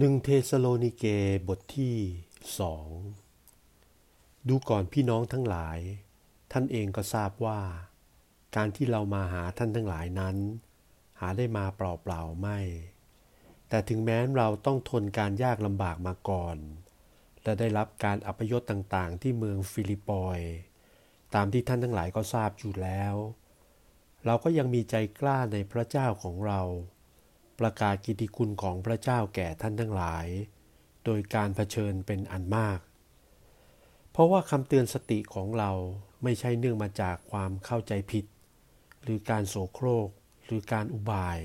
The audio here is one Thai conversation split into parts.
หนึ่งเธสะโลนิเกบทที่สองดูก่อนพี่น้องทั้งหลาย ท่านเองก็ทราบว่า การที่เรามาหาท่านทั้งหลายนั้น หาได้มาเปล่าๆไม่ แต่ถึงแม้เราต้องทนการยากลำบากมาก่อน และได้รับการอัปยศต่างๆ ที่เมืองฟิลิปปอย ตามที่ท่านทั้งหลายก็ทราบอยู่แล้ว เราก็ยังมีใจกล้าในพระเจ้าของเรา ประกาศกิติคุณของพระเจ้าแก่ท่านทั้งหลาย โดยการเผชิญเป็นอันมาก เพราะว่าคำเตือนสติของเราไม่ใช่เนื่องมาจากความเข้าใจผิด หรือการโสโครกหรือการอุบาย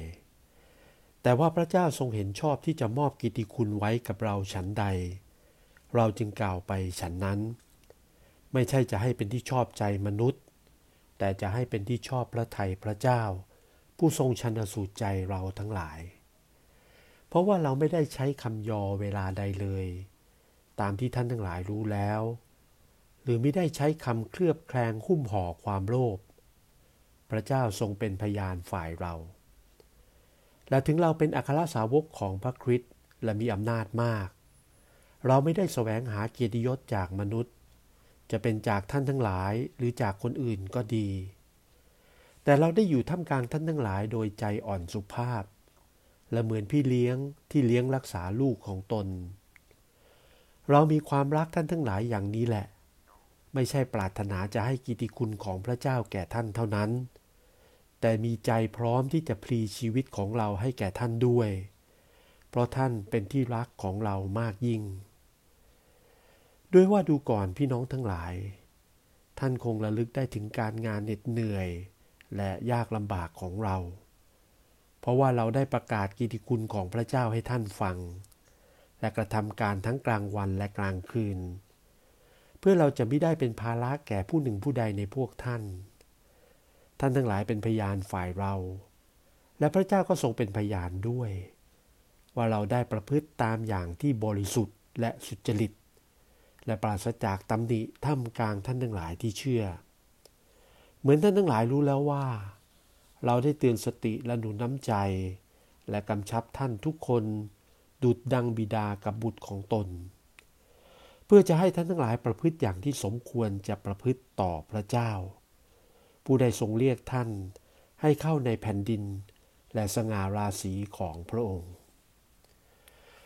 แต่ว่าพระเจ้าทรงเห็นชอบที่จะมอบกิติคุณไว้กับเราฉันใด เราจึงกล่าวไปฉันนั้น ไม่ใช่จะให้เป็นที่ชอบใจมนุษย์ แต่จะให้เป็นที่ชอบพระทัยพระเจ้า ผู้ทรงชันสูตรใจเราทั้งหลาย เพราะว่าเราไม่ได้ใช้คำยอเวลาใดเลย ตามที่ท่านทั้งหลายรู้แล้ว หรือไม่ได้ใช้คำเคลือบแคลงหุ้มห่อความโลภพระเจ้าทรงเป็นพยานฝ่ายเรา และถึงเราเป็นอัครสาวกของพระคริสต์และมีอำนาจมาก เราไม่ได้แสวงหาเกียรติยศจากมนุษย์ จะเป็นจากท่านทั้งหลายหรือจากคนอื่นก็ดี แต่เราได้อยู่ท่ามกลางท่านทั้งหลายโดยใจอ่อนสุภาพ และเหมือนพี่เลี้ยงที่เลี้ยงรักษาลูกของตน เรามีความรักท่านทั้งหลายอย่างนี้แหละ ไม่ใช่ปรารถนาจะให้กิติคุณของพระเจ้าแก่ท่านเท่านั้น แต่มีใจพร้อมที่จะพลีชีวิตของเราให้แก่ท่านด้วย เพราะท่านเป็นที่รักของเรามากยิ่ง ด้วยว่าดูก่อนพี่น้องทั้งหลาย ท่านคงระลึกได้ถึงการงานเหน็ดเหนื่อย และยากลำบากของเรา เพราะว่าเราได้ประกาศกิติคุณของพระเจ้าให้ท่านฟัง และกระทำการทั้งกลางวันและกลางคืน เพื่อเราจะไม่ได้เป็นภาระแก่ผู้หนึ่งผู้ใดในพวกท่าน ท่านทั้งหลายเป็นพยานฝ่ายเรา และพระเจ้าก็ทรงเป็นพยานด้วย ว่าเราได้ประพฤติตามอย่างที่บริสุทธิ์และสุจริตและปราศจากตำหนิท่ามกลางท่านทั้งหลายที่เชื่อ เหมือนท่านทั้งหลายรู้แล้วว่า เราได้เตือนสติและหนุนน้ำใจ และกำชับท่านทุกคนดุดดังบิดากับบุตรของตน เพื่อจะให้ท่านทั้งหลายประพฤติอย่างที่สมควรจะประพฤติต่อพระเจ้า ผู้ใดทรงเรียกท่านให้เข้าในแผ่นดิน และสง่าราศีของพระองค์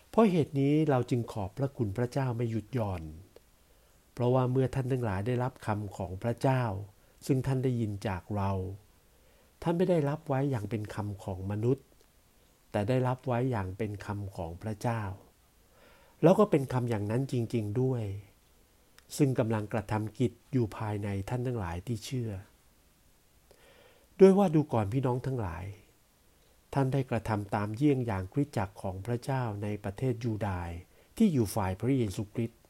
เพราะเหตุนี้เราจึงขอบพระคุณพระเจ้าไม่หยุดหย่อน เพราะว่าเมื่อท่านทั้งหลายได้รับคำของพระเจ้า ซึ่งท่านได้ยินจากเรา ท่านไม่ได้รับไว้อย่างเป็นคำของมนุษย์ แต่ได้รับไว้อย่างเป็นคำของพระเจ้า แล้วก็เป็นคำอย่างนั้นจริง ๆด้วย ซึ่งกำลังกระทำกิจอยู่ภายในท่านทั้งหลายที่เชื่อ ด้วยว่าดูก่อนพี่น้องทั้งหลาย ท่านได้กระทำตามเยี่ยงอย่างคริสจักรของพระเจ้าในประเทศยูดาห์ที่อยู่ฝ่ายพระเยซูคริสต์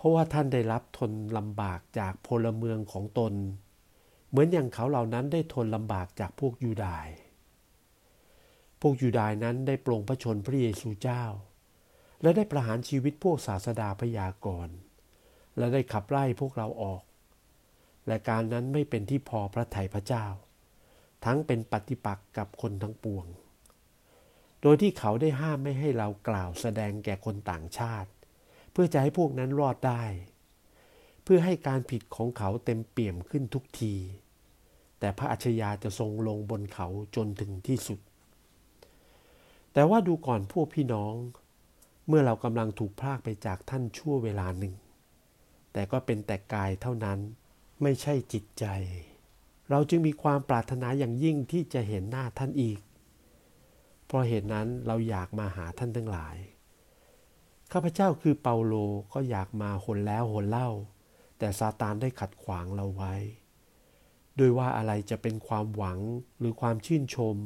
เพราะว่าท่านได้รับทนลำบากจากพลเมืองของตน เหมือนอย่างเขาเหล่านั้นได้ทนลำบากจากพวกยูดายพวกยูดายนั้นได้ปรงพระชนพระเยซูเจ้า และได้ประหารชีวิตพวกศาสดาพยากรณ์และได้ขับไล่พวกเราออก และการนั้นไม่เป็นที่พอพระทัยพระเจ้า ทั้งเป็นปฏิปักษ์กับคนทั้งปวง โดยที่เขาได้ห้ามไม่ให้เรากล่าวแสดงแก่คนต่างชาติ พื่อจะให้พวกนั้นรอดได้ เพื่อให้การผิดของเขาเต็มเปี่ยมขึ้นทุกที แต่พระอัจฉริยะจะทรงลงบนเขาจนถึงที่สุด แต่ว่าดูก่อนพวกพี่น้อง เมื่อเรากำลังถูกพรากไปจากท่านชั่วเวลาหนึ่ง แต่ก็เป็นแต่กายเท่านั้นไม่ใช่จิตใจ เราจึงมีความปรารถนาอย่างยิ่งที่จะเห็นหน้าท่านอีก เพราะเหตุนั้นเราอยากมาหาท่านทั้งหลาย ข้าพเจ้าคือเปาโลก็อยากมาหนแล้วหนเล่า แต่ซาตานได้ขัดขวางเราไว้ โดยว่าอะไรจะเป็นความหวังหรือความชื่นชม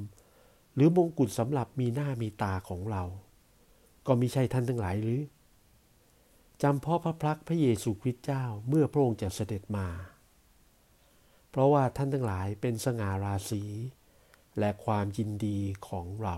หรือมงกุฎสำหรับมีหน้ามีตาของเรา ก็มิใช่ท่านทั้งหลายหรือจำพ่อพระพักพระเยซูคริสต์เจ้าเมื่อพระองค์จะเสด็จมา เพราะว่าท่านทั้งหลายเป็นสง่าราศีและความยินดีของเรา